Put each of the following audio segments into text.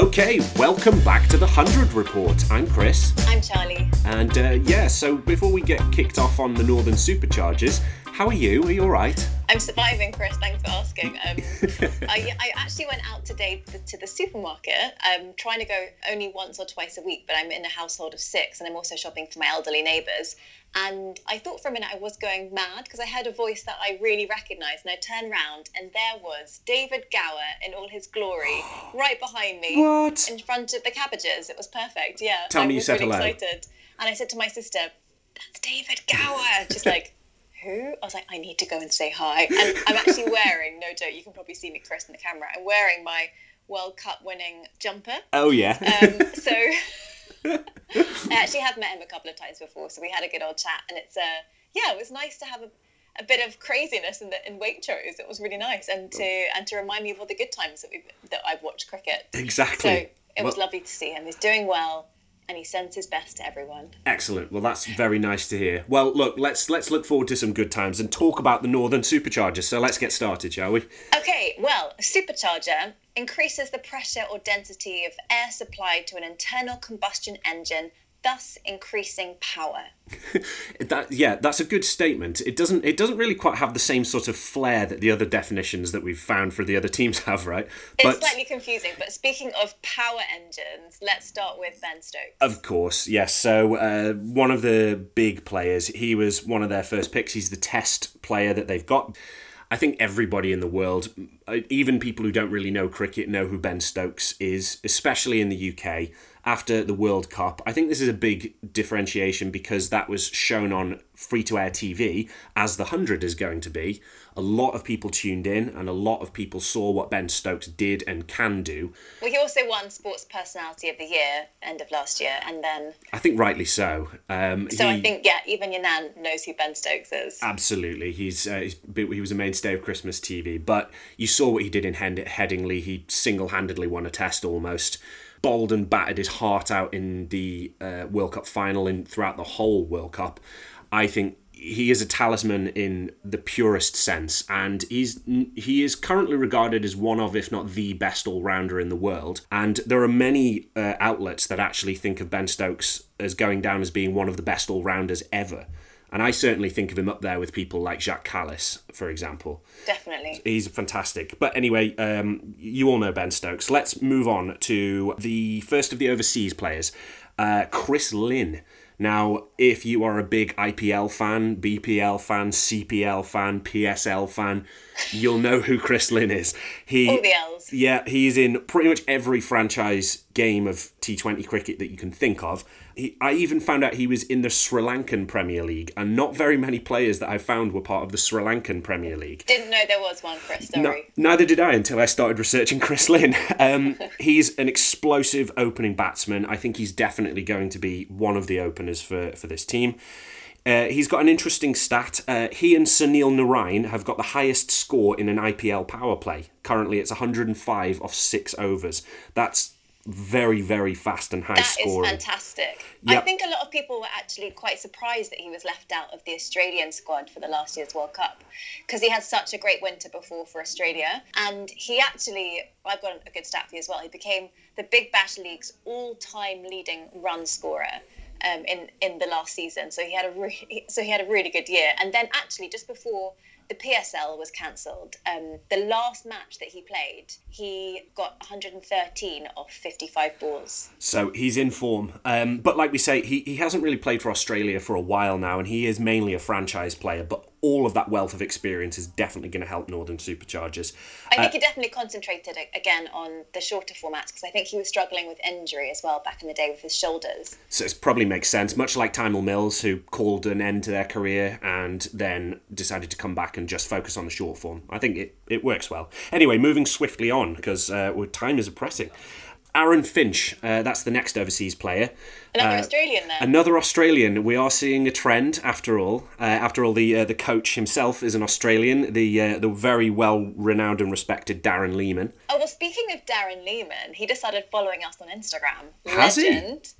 Okay, welcome back to the 100 Report. I'm Chris. I'm Charlie. And uh, yeah, so before we get kicked off on the Northern Superchargers, how are you? Are you all right? I'm surviving, Chris. Thanks for asking. Um, I, I, actually went out today to, to the supermarket. I'm trying to go only once or twice a week, but I'm in a household of six, and I'm also shopping for my elderly neighbours. And I thought for a minute I was going mad because I heard a voice that I really recognised, and I turned round, and there was David Gower in all his glory, right behind me, What? in front of the cabbages. It was perfect. Yeah. Tell I me you said really hello. Excited. And I said to my sister, "That's David Gower." Just like. Who? I was like, I need to go and say hi. And I'm actually wearing, no doubt, you can probably see me, Chris, in the camera. I'm wearing my World Cup winning jumper. Oh, yeah. Um, so I actually have met him a couple of times before, so we had a good old chat. And it's, uh, yeah, it was nice to have a, a bit of craziness in the in Waitrose. It was really nice, and to and to remind me of all the good times that we that I've watched cricket. exactly. So it was Well- lovely to see him. He's doing well, and he sends his best to everyone. Excellent. Well, that's very nice to hear. Well, look, let's let's look forward to some good times and talk about the Northern Superchargers. So let's get started, shall we? Okay, well, a supercharger increases the pressure or density of air supplied to an internal combustion engine, thus increasing power. That yeah, that's a good statement. It doesn't it doesn't really quite have the same sort of flair that the other definitions that we've found for the other teams have, right? It's slightly confusing, but speaking of power engines, let's start with Ben Stokes. Of course, yes. So uh, one of the big players, he was one of their first picks. He's the test player that they've got. I think everybody in the world, uh, even people who don't really know cricket, know who Ben Stokes is, especially in the UK after the World Cup. I think this is a big differentiation because that was shown on free to air TV, as the 100 is going to be. A lot of people tuned in and a lot of people saw what Ben Stokes did and can do. Well, he also won Sports Personality of the Year end of last year, and then I think rightly so. Um, so I think yeah, even your nan knows who Ben Stokes is. Absolutely, he's, uh, he's he was a mainstay of Christmas TV. But you saw what he did in Head- Headingley. He single-handedly won a test almost. Bowled and battered his heart out in the uh, World Cup final and throughout the whole World Cup. I think he is a talisman in the purest sense, and he's he is currently regarded as one of, if not the best all-rounder in the world. And there are many uh, outlets that actually think of Ben Stokes as going down as being one of the best all-rounders ever. And I certainly think of him up there with people like Jacques Kallis, for example. Definitely. He's fantastic. But anyway, um, you all know Ben Stokes. Let's move on to the first of the overseas players, uh, Chris Lynn. Now, if you are a big IPL fan, BPL fan, CPL fan, PSL fan, you'll know who Chris Lynn is. He, All the L's. yeah, he's in pretty much every franchise game of T20 cricket that you can think of. He, I even found out he was in the Sri Lankan Premier League, and not very many players that I found were part of the Sri Lankan Premier League. Didn't know there was one, Chris. No, neither did I until I started researching Chris Lynn. Um, he's an explosive opening batsman. I think he's definitely going to be one of the openers for, for this team. Uh, he's got an interesting stat. Uh, he and Sunil Narine have got the highest score in an IPL power play. Currently, it's 105 off six overs. That's very, very fast and high That is scoring. fantastic. Yep. I think a lot of people were actually quite surprised that he was left out of the Australian squad for the last year's World Cup because he had such a great winter before for Australia. And he actually, I've got a good stat for you as well, he became the Big Bash League's all time leading run scorer. Um, in in the last season, so he had a re- so he had a really good year, and then actually just before the PSL was cancelled, um, the last match that he played, he got 113 off 55 balls. So he's in form. Um, but like we say, he, he hasn't really played for Australia for a while now, and he is mainly a franchise player. But all of that wealth of experience is definitely going to help Northern Superchargers. I think he definitely concentrated again on the shorter formats because I think he was struggling with injury as well back in the day with his shoulders. So it probably makes sense, much like Tymal Mills, who called an end to their career and then decided to come back and just focus on the short form. I think it, it works well. Anyway, moving swiftly on, because uh, time is pressing. Aaron Finch, uh, that's the next overseas player. Another Uh, Australian then. Another Australian. We are seeing a trend after all. Uh, after all, the uh, the coach himself is an Australian. The uh, the very well renowned and respected Darren Lehmann. oh well, speaking of Darren Lehmann, he decided following us on Instagram. Has he?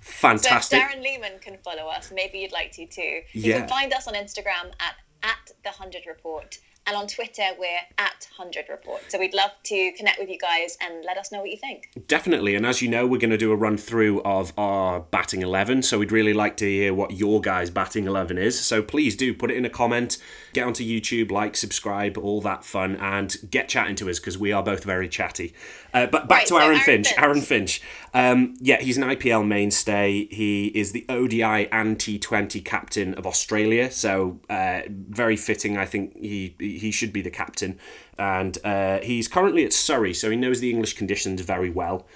Fantastic. So if Darren Lehmann can follow us, maybe you'd like to too. You Yeah. can find us on Instagram at at the hundred report. And on Twitter, we're at 100 Report. So we'd love to connect with you guys and let us know what you think. Definitely. And as you know, we're going to do a run through of our batting 11. So we'd really like to hear what your guys' batting 11 is. So please do put it in a comment, get onto YouTube, like, subscribe, all that fun, and get chatting to us because we are both very chatty. Uh, but back Right, to so Aaron, Aaron Finch. Finch. Aaron Finch. Um, yeah, he's an IPL mainstay. He is the ODI and T20 captain of Australia. So uh, very fitting. I think he he should be the captain. And uh, he's currently at Surrey, so he knows the English conditions very well.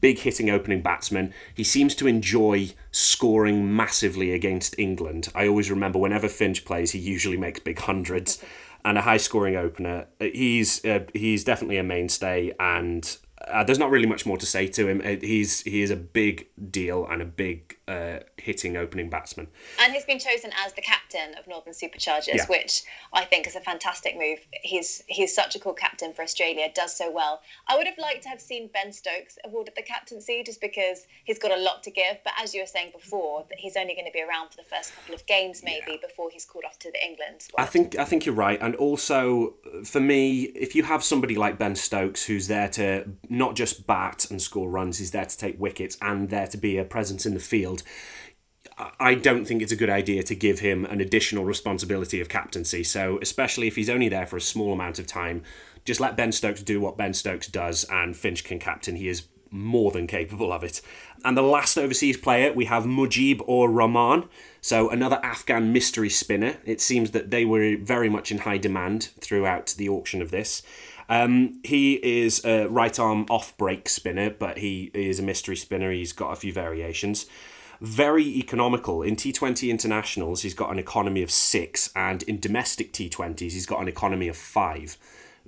Big hitting opening batsman. He seems to enjoy scoring massively against England. I always remember whenever Finch plays, he usually makes big hundreds. And a high scoring opener. He's uh, he's definitely a mainstay, and uh, there's not really much more to say to him. Uh, He's he is a big deal and a big uh, hitting opening batsman. And he's been chosen as the captain of Northern Superchargers, Yeah. which I think is a fantastic move. He's he's such a cool captain for Australia, does so well. I would have liked to have seen Ben Stokes awarded the captaincy just because he's got a lot to give. But as you were saying before, that he's only going to be around for the first couple of games maybe before he's called off to the England squad. I think I think you're right, and also for me, if you have somebody like Ben Stokes who's there to not just bat and score runs, he's there to take wickets and there to be a presence in the field. I- don't think it's a good idea to give him an additional responsibility of captaincy. So, especially if he's only there for a small amount of time, just let Ben Stokes do what Ben Stokes does, and Finch can captain. He is more than capable of it. And the last overseas player, we have Mujeeb Ur Rahman. So, another Afghan mystery spinner. It seems that they were very much in high demand throughout the auction of this. Um, he is a right arm off break spinner, but he is a mystery spinner. He's got a few variations very economical. In T20 internationals, he's got an economy of six, and in domestic T20s, he's got an economy of five.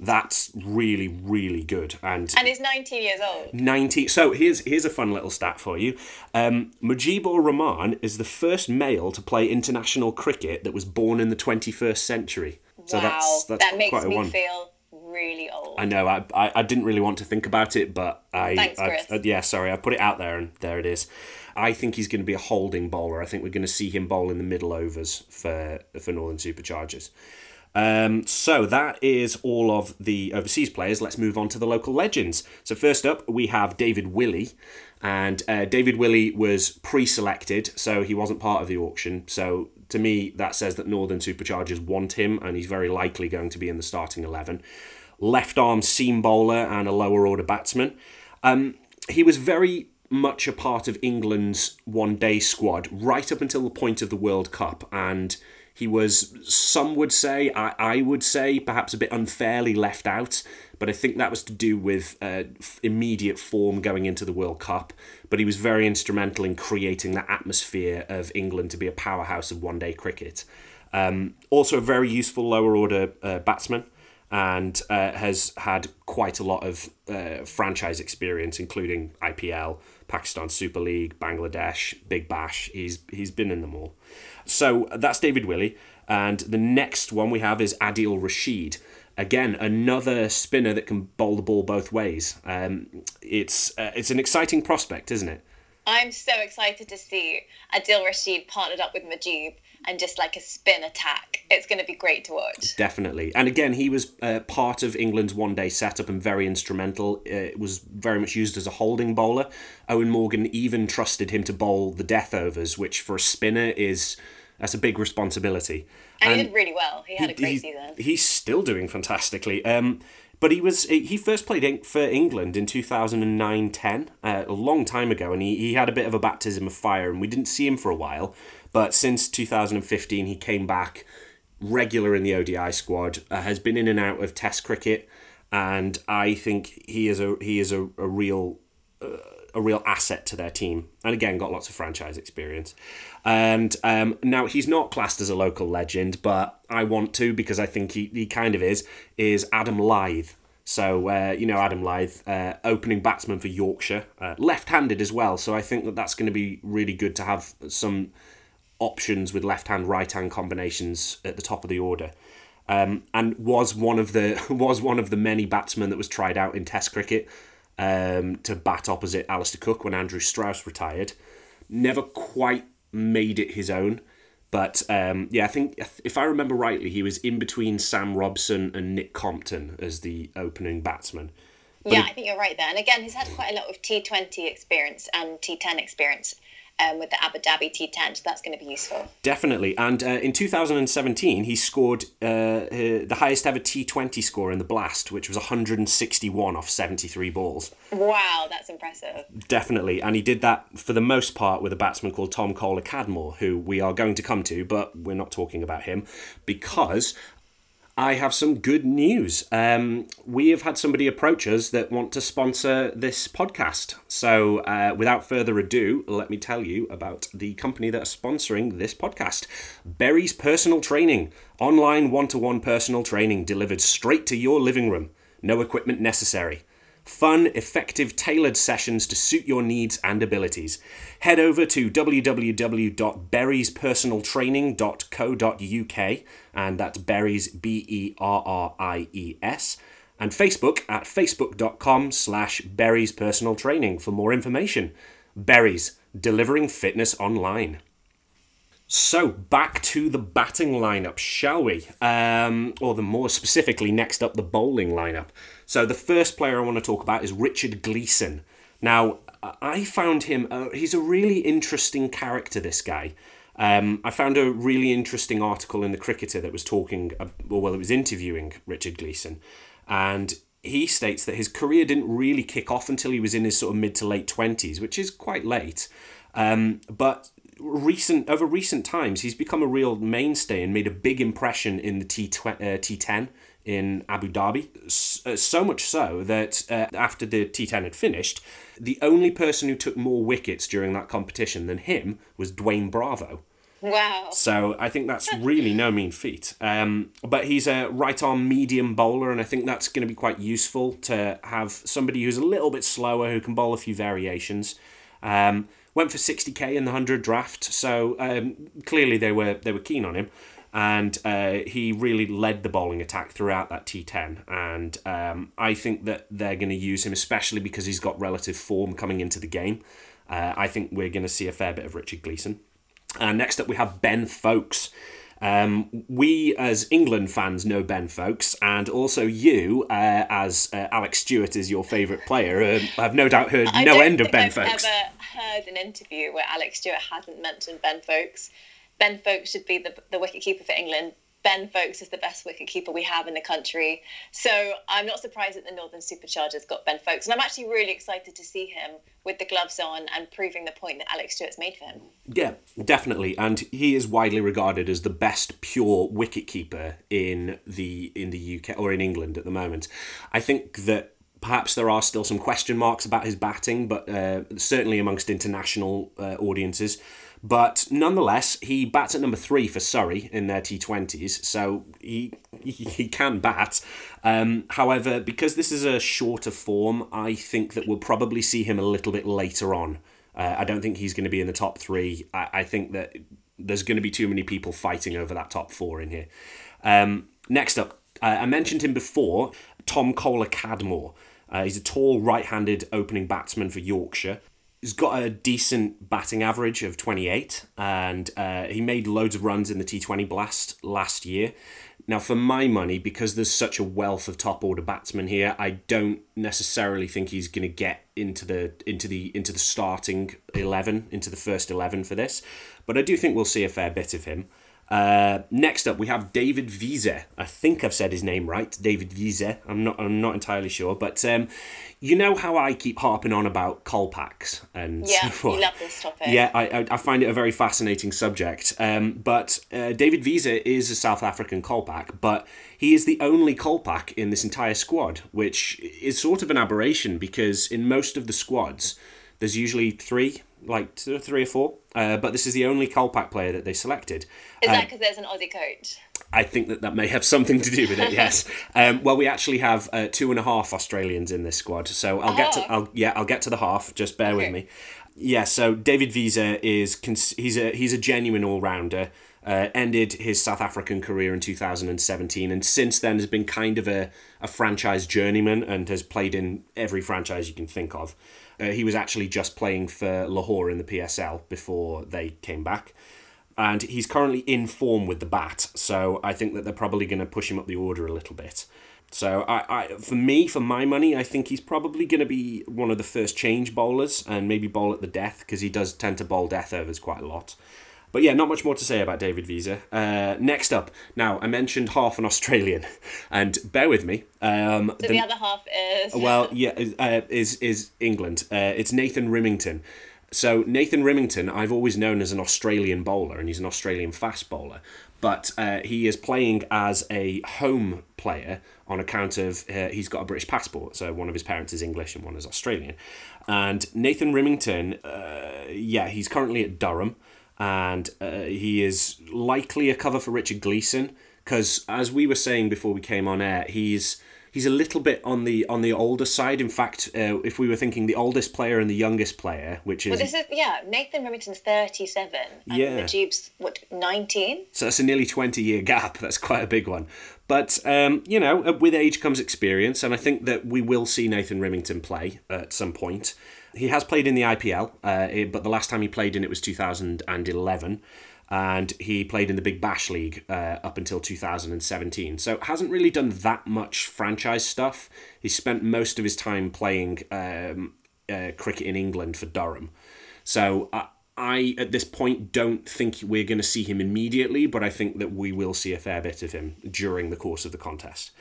That's really, really good. And and he's 19 years old. 19. So here's here's a fun little stat for you. Um, Mujeeb Ur Rahman is the first male to play international cricket that was born in the 21st century. So wow, that's that's that makes me one. feel really old. I know. I, I, I didn't really want to think about it, but I, Thanks, I- Chris. uh, yeah, sorry, I put it out there, and there it is. I think he's going to be a holding bowler. I think we're going to see him bowl in the middle overs for for Northern Superchargers. Um, so that is all of the overseas players. Let's move on to the local legends. So first up, we have David Willey, and uh, David Willey was pre-selected, so he wasn't part of the auction. So to me, that says that Northern Superchargers want him, and he's very likely going to be in the starting eleven. Left arm seam bowler and a lower order batsman. Um, he was very much a part of England's one day squad right up until the point of the World Cup. And he was, some would say, I, I would say, perhaps a bit unfairly left out. But I think that was to do with uh, immediate form going into the World Cup. But he was very instrumental in creating that atmosphere of England to be a powerhouse of one day cricket. Um, also, a very useful lower order uh, batsman and uh, has had quite a lot of uh, franchise experience, including IPL, Pakistan Super League, Bangladesh, Big Bash. He's he's been in them all. So that's David Willey, and the next one we have is Adil Rashid. Again, another spinner that can bowl the ball both ways. Um, it's uh, it's an exciting prospect, isn't it? I'm so excited to see Adil Rashid partnered up with Mujeeb and just like a spin attack. It's going to be great to watch. Definitely. And again, he was uh, part of England's one day setup and very instrumental. Uh, It was very much used as a holding bowler. Eoin Morgan even trusted him to bowl the death overs, which for a spinner is that's a big responsibility. And, he did really well. He had a great he's, season. He's still doing fantastically. Um, but he was he first played for England in 2009-10, uh, a long time ago, and he, he had a bit of a baptism of fire, and we didn't see him for a while. But since 2015, he came back regular in the ODI squad, uh, has been in and out of Test cricket, and I think he is a he is a, a real a real asset to their team. And again, got lots of franchise experience. And um, now he's not classed as a local legend, but I want to because I think he, he kind of is, is Adam Lyth. So, uh, you know, Adam Lyth, uh, opening batsman for Yorkshire, uh, left handed as well. So I think that that's going to be really good to have some options with left hand, right hand combinations at the top of the order. Um, and was one of the was one of the many batsmen that was tried out in Test cricket um, to bat opposite Alastair Cook when Andrew Strauss retired. Never quite made it his own, But um, yeah, I think if I remember rightly, he was in between Sam Robson and Nick Compton as the opening batsman. But yeah, I think you're right there. And again, he's had quite a lot of T20 experience and T10 experience um, with the Abu Dhabi T10, so that's going to be useful. Definitely. And uh, in 2017, he scored uh, the highest ever T20 score in the Blast, which was 161 off 73 balls. Wow, that's impressive. Definitely. And he did that for the most part with a batsman called Tom Kohler-Cadmore, who we are going to come to, but we're not talking about him because I have some good news. Um, we have had somebody approach us that want to sponsor this podcast. So, uh, without further ado, let me tell you about the company that are sponsoring this podcast Berries Personal Training, online one to one personal training delivered straight to your living room. No equipment necessary. Fun, effective, tailored sessions to suit your needs and abilities. Head over to www.berriespersonaltraining.co.uk, and that's Berries, B E R R I E S, and Facebook at facebook.com slash Berries Personal Training for more information. Berries, delivering fitness online. So back to the batting lineup, shall we? Um, or the more specifically, next up, the bowling lineup. So the first player I want to talk about is Richard Gleeson. Now, I found him, uh, he's a really interesting character, this guy. Um, I found a really interesting article in the Cricketer that was talking, uh, well, it was interviewing Richard Gleeson. And he states that his career didn't really kick off until he was in his sort of mid to late 20s, which is quite late. Um, but recent over recent times, he's become a real mainstay and made a big impression in the T uh, T10 in Abu Dhabi. Uh, so much so that uh, after the T10 had finished, the only person who took more wickets during that competition than him was Dwayne Bravo. Wow. So I think that's really no mean feat. Um, but he's a right arm medium bowler, and I think that's going to be quite useful to have somebody who's a little bit slower who can bowl a few variations. Um, went for 60k in the 100 draft, so um, clearly they were they were keen on him and uh, he really led the bowling attack throughout that T10. And um, I think that they're going to use him, especially because he's got relative form coming into the game. Uh, I think we're going to see a fair bit of Richard Gleeson. Uh, next up, we have Ben Foakes. Um, we, as England fans, know Ben Foakes, and also you, uh, as uh, Alex Stewart is your favourite player, uh, have no doubt heard no end of Ben I've Foakes. I've never heard an interview where Alex Stewart hasn't mentioned Ben Foakes. Ben Foakes should be the, the wicket keeper for England. Ben Foakes is the best wicket keeper we have in the country. So I'm not surprised that the Northern Superchargers got Ben Foakes. And I'm actually really excited to see him with the gloves on and proving the point that Alex Stewart's made for him. Yeah, definitely. And he is widely regarded as the best pure wicket keeper in the in the UK or in England at the moment. I think that perhaps there are still some question marks about his batting, but uh, certainly amongst international uh, audiences. But nonetheless, he bats at number three for Surrey in their T20s, so he he, can bat. Um, however, because this is a shorter form, I think that we'll probably see him a little bit later on. Uh, I don't think he's going to be in the top three. I, I think that there's going to be too many people fighting over that top four in here. Um, next up, uh, I mentioned him before, Tom Kohler-Cadmore. Uh, he's a tall right-handed opening batsman for Yorkshire he's got a decent batting average of 28 and uh, he made loads of runs in the T20 Blast last year. Now, for my money, because there's such a wealth of top order batsmen here, I don't necessarily think he's going to get into the into the into the starting eleven, into the first eleven for this. But I do think we'll see a fair bit of him. Uh, next up, we have David Wiese. I think I've said his name right, David Wiese. I'm not. I'm not entirely sure, but um, you know how I keep harping on about Kolpaks and yeah, so you love this topic. Yeah, I, I find it a very fascinating subject. Um, but uh, David Wiese is a South African Kolpak, but he is the only Kolpak in this entire squad, which is sort of an aberration because in most of the squads, there's usually three, like two, three or four. Uh, but this is the only Kolpak player that they selected. Is that because um, there's an Aussie coach? I think that that may have something to do with it. Yes. um, well, we actually have uh, two and a half Australians in this squad, so I'll get to. Oh. I'll, yeah, I'll get to the half. Just bear okay. with me. Yeah. So David Wiese is he's a he's a genuine all rounder. Uh, ended his South African career in 2017, and since then has been kind of a, a franchise journeyman and has played in every franchise you can think of. Uh, he was actually just playing for Lahore in the PSL before they came back. and he's currently in form with the bat. So I think that they're probably going to push him up the order a little bit. So I, I, for me, for my money, I think he's probably going to be one of the first change bowlers and maybe bowl at the death because he does tend to bowl death overs quite a lot. But yeah, not much more to say about David Wiese. Uh, next up, now I mentioned half an Australian, and bear with me. Um, So the, other half is. well, yeah, uh, is is England. Uh, it's Nathan Rimington. So Nathan Rimington, I've always known as an Australian bowler, and he's an Australian fast bowler. But uh, he is playing as a home player on account of uh, he's got a British passport. So one of his parents is English and one is Australian. And Nathan Rimington, uh, yeah, he's currently at Durham and uh, he is likely a cover for Richard Gleeson because, as we were saying before we came on air, he's he's a little bit on the on the older side. In fact, uh, if we were thinking the oldest player and the youngest player, which is Well, this is yeah. Nathan Rimington's thirty-seven, and Yeah. Najib's what nineteen? So that's a nearly 20 year gap. That's quite a big one. But, um, you know, uh, with age comes experience, and I think that we will see Nathan Rimington play at some point. He has played in the IPL, uh, but the last time he played in it was 2011, and he played in the Big Bash League uh, up until 2017. So hasn't really done that much franchise stuff. He spent most of his time playing um, uh, cricket in England for Durham. So I, I, at this point, don't think we're going to see him immediately, but I think that we will see a fair bit of him during the course of the contest.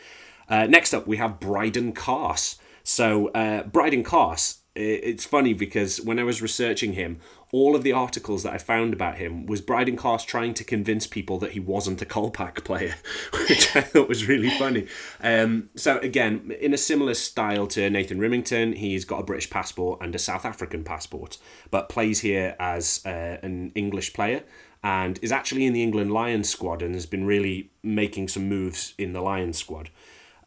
Uh, next up, we have Brydon Carse. So, uh, Brydon Carse, it's funny because when I was researching him, all of the articles that I found about him was Brydon Carse trying to convince people that he wasn't a Kolpak player, which I thought was really funny. Um, so, again, in a similar style to Nathan Rimington, he's got a British passport and a South African passport, but plays here as uh, an English player and is actually in the England Lions squad and has been really making some moves in the Lions squad.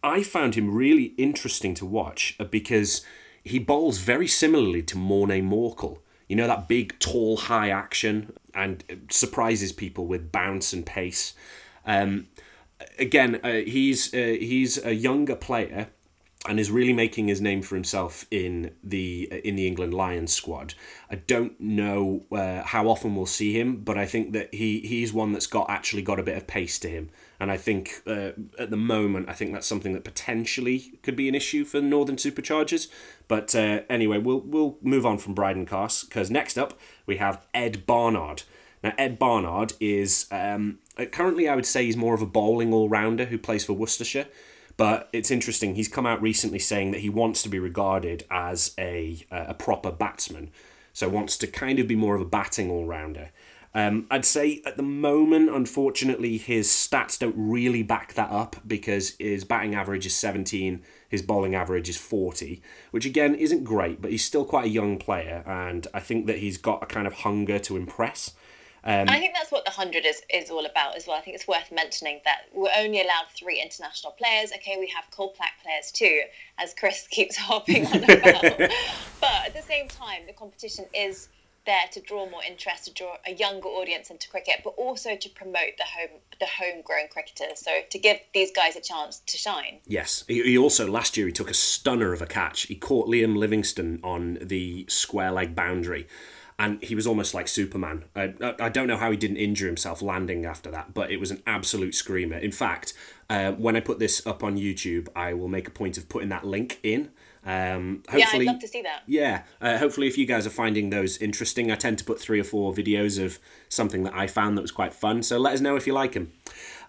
I found him really interesting to watch uh, because he bowls very similarly to Morné Morkel. You know, that big, tall, high action and surprises people with bounce and pace. Um, again, uh, he's uh, he's a younger player and is really making his name for himself in the uh, in the England Lions squad. I don't know uh, how often we'll see him, but I think that he he's one that's got actually got a bit of pace to him, and I think uh, at the moment I think that's something that potentially could be an issue for Northern Superchargers. But uh, anyway, we'll we'll move on from Brydon Carse because next up we have Ed Barnard. Now, Ed Barnard is um, uh, currently, I would say, he's more of a bowling all rounder who plays for Worcestershire. But it's interesting. He's come out recently saying that he wants to be regarded as a uh, a proper batsman, so wants to kind of be more of a batting all rounder. Um, I'd say at the moment, unfortunately, his stats don't really back that up because his batting average is 17, his bowling average is 40, which again isn't great, but he's still quite a young player, and I think that he's got a kind of hunger to impress. And I think that's what the hundred is is all about as well. I think it's worth mentioning that we're only allowed three international players. Okay, we have Kolpak players too, as Chris keeps harping on about. but at the same time, the competition is there to draw more interest, to draw a younger audience into cricket, but also to promote the home the homegrown cricketers. So to give these guys a chance to shine. Yes, he, also last year he took a stunner of a catch. He caught Liam Livingstone on the square leg boundary, and he was almost like Superman. I, I, I don't know how he didn't injure himself landing after that, but it was an absolute screamer. In fact, uh, when I put this up on YouTube, I will make a point of putting that link in. Um, Yeah, I'd hopefully, love to see that. yeah, uh, hopefully, if you guys are finding those interesting, I tend to put three or four videos of something that I found that was quite fun. So let us know if you like them.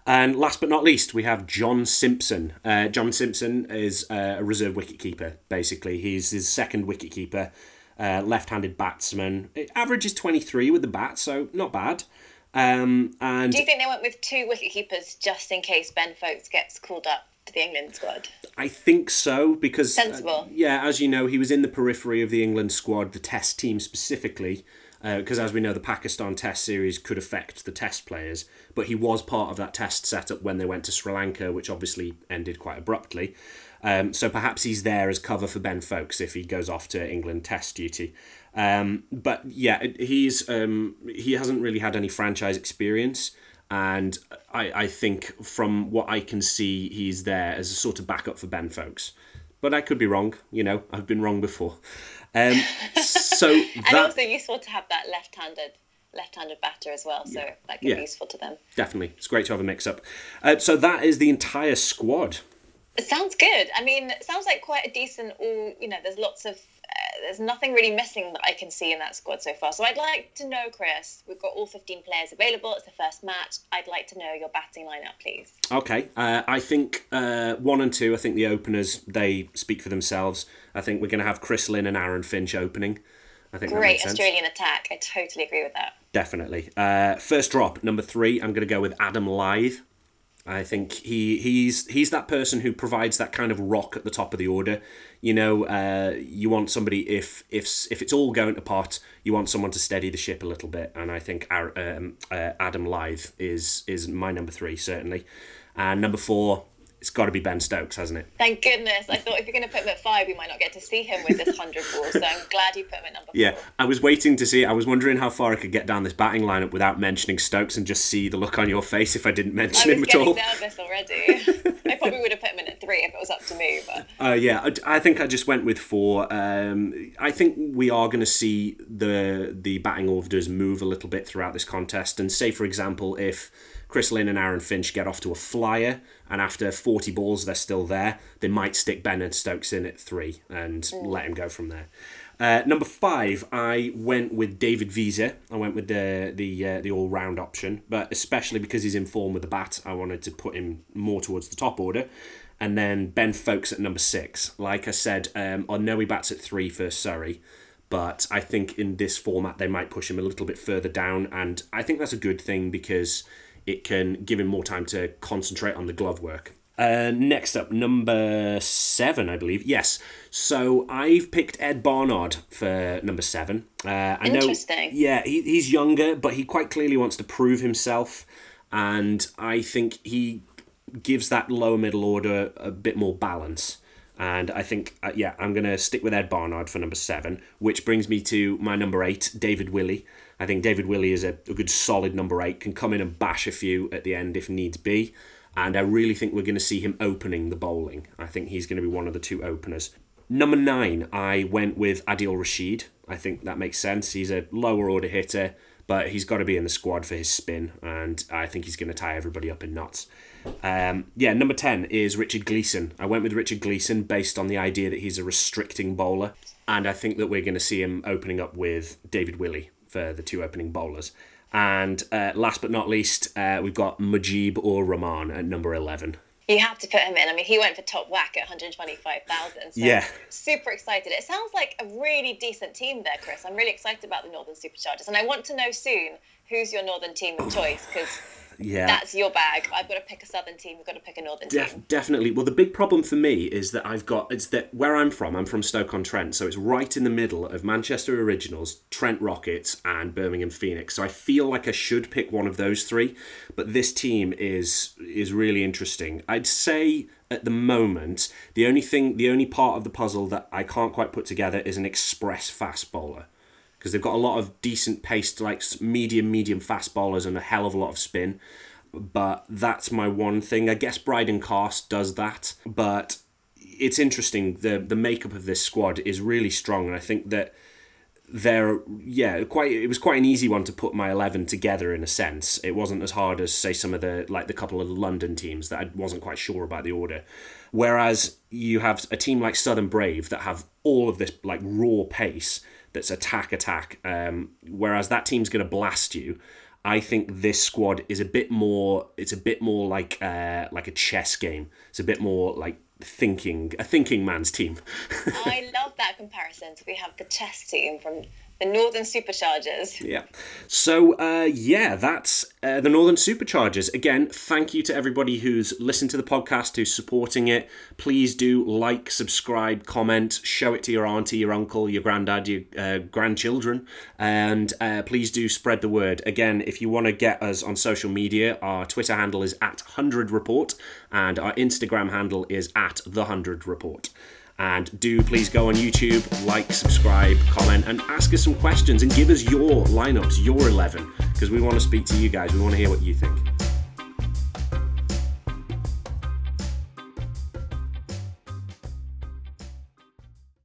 And last but not least, we have John Simpson. Uh, John Simpson is uh, a reserve wicketkeeper, basically. He's his second wicketkeeper, uh, left handed batsman. It is 23 with the bat, so not bad. Um, and Do you think they went with two wicket keepers just in case Ben Foakes gets called up to the England squad? I think so because uh, Sensible. yeah, as you know, he was in the periphery of the England squad, the Test team specifically, because as we know, the Pakistan Test series could affect the Test players. But he was part of that Test setup when they went to Sri Lanka, which obviously ended quite abruptly. Um, so perhaps he's there as cover for Ben Foakes if he goes off to England Test duty. Um, but yeah, he's um, he hasn't really had any franchise experience and I, I think from what I can see, he's there as a sort of backup for Ben Foakes. But I could be wrong, you know, I've been wrong before. Um, so And that also useful to have that left-handed left-handed batter as well, so yeah. that could yeah. be useful to them. Definitely, it's great to have a mix-up. Uh, so that is the entire squad. It sounds good. I mean, it sounds like quite a decent. All you know, there's lots of there's nothing really missing that I can see in that squad so far. So I'd like to know, Chris, we've got all 15 players available. It's the first match. I'd like to know your batting lineup, please. Okay. Uh, I think uh, one and two, I think the openers, they speak for themselves. I think we're going to have Chris Lynn and Aaron Finch opening. I think Great Australian attack. I totally agree with that. Definitely. Uh, first drop, number three, I'm going to go with Adam Lyth. I think he he's he's that person who provides that kind of rock at the top of the order. You know, uh, you want somebody if if if it's all going to pot, you want someone to steady the ship a little bit, and I think um, uh, Adam Lyth is is my number three certainly, and number four it's got to be Ben Stokes, hasn't it? Thank goodness. I thought if you're going to put him at five, we might not get to see him with this 100 ball. So I'm glad you put him at number yeah, four. I was waiting to see. I was wondering how far I could get down this batting lineup without mentioning Stokes and just see the look on your face if I didn't mention him at all. I was getting nervous already. I probably would have put him in at three if it was up to me. But uh, yeah, I, I, think I just went with four. Um, I think we are going to see the the batting orders move a little bit throughout this contest. And say, for example, if Chris Lynn and Aaron Finch get off to a flyer, and after 40 balls they're still there, they might stick Ben and Stokes in at three and mm. let him go from there. Uh, number five, I went with David Wiese. I went with the the uh, the all round option, but especially because he's in form with the bat, I wanted to put him more towards the top order. And then Ben Foakes at number six. Like I said, um, I know he bats at three for Surrey, but I think in this format they might push him a little bit further down, and I think that's a good thing because it can give him more time to concentrate on the glove work. Uh, next up, number seven, I believe. Yes. So I've picked Ed Barnard for number seven. Uh, I Interesting. Know, yeah, he, he's younger, but he quite clearly wants to prove himself. And I think he gives that lower middle order a bit more balance. And I think, uh, yeah, I'm going to stick with Ed Barnard for number seven, which brings me to my number eight, David Willey. I think David Willey is a, a good solid number eight, can come in and bash a few at the end if needs be. And I really think we're going to see him opening the bowling. I think he's going to be one of the two openers. Number nine, I went with Adil Rashid. I think that makes sense. He's a lower order hitter, but he's got to be in the squad for his spin, and I think he's going to tie everybody up in knots. Um, yeah, number 10 is Richard Gleeson. I went with Richard Gleeson based on the idea that he's a restricting bowler, and I think that we're going to see him opening up with David Willey for the two opening bowlers. And uh, last but not least, uh, we've got Mujeeb Ur Rahman at number 11. You have to put him in. I mean, he went for top whack at 125,000. So yeah. Super excited. It sounds like a really decent team there, Chris. I'm really excited about the Northern Superchargers. And I want to know soon who's your Northern team of choice because yeah, that's your bag. I've got to pick a southern team. You've got to pick a northern Def- team. Definitely. Well, the big problem for me is that I've got it's that where I'm from. I'm from Stoke on Trent, so it's right in the middle of Manchester Originals, Trent Rockets, and Birmingham Phoenix. So I feel like I should pick one of those three. But this team is is really interesting. I'd say at the moment the only thing, the only part of the puzzle that I can't quite put together is an express fast bowler because they've got a lot of decent paced, like medium, medium fast bowlers and a hell of a lot of spin. But that's my one thing. I guess Brydon Carse does that, but it's interesting. the The makeup of this squad is really strong, and I think that they're yeah quite it was quite an easy one to put my 11 together in a sense it wasn't as hard as say some of the like the couple of london teams that i wasn't quite sure about the order whereas you have a team like southern brave that have all of this like raw pace that's attack attack. Um, whereas that team's going to blast you. I think this squad is a bit more. It's a bit more like uh, like a chess game. It's a bit more like thinking a thinking man's team. I love that comparison. So we have the chess team from the Northern Superchargers. Yeah. So, uh, yeah, that's uh, the Northern Superchargers. Again, thank you to everybody who's listened to the podcast, who's supporting it. Please do like, subscribe, comment, show it to your auntie, your uncle, your granddad, your uh, grandchildren, and uh, please do spread the word. Again, if you want to get us on social media, our Twitter handle is at 100report and our Instagram handle is at the 100report. And do please go on YouTube, like, subscribe, comment, and ask us some questions and give us your lineups, your 11, because we want to speak to you guys. We want to hear what you think.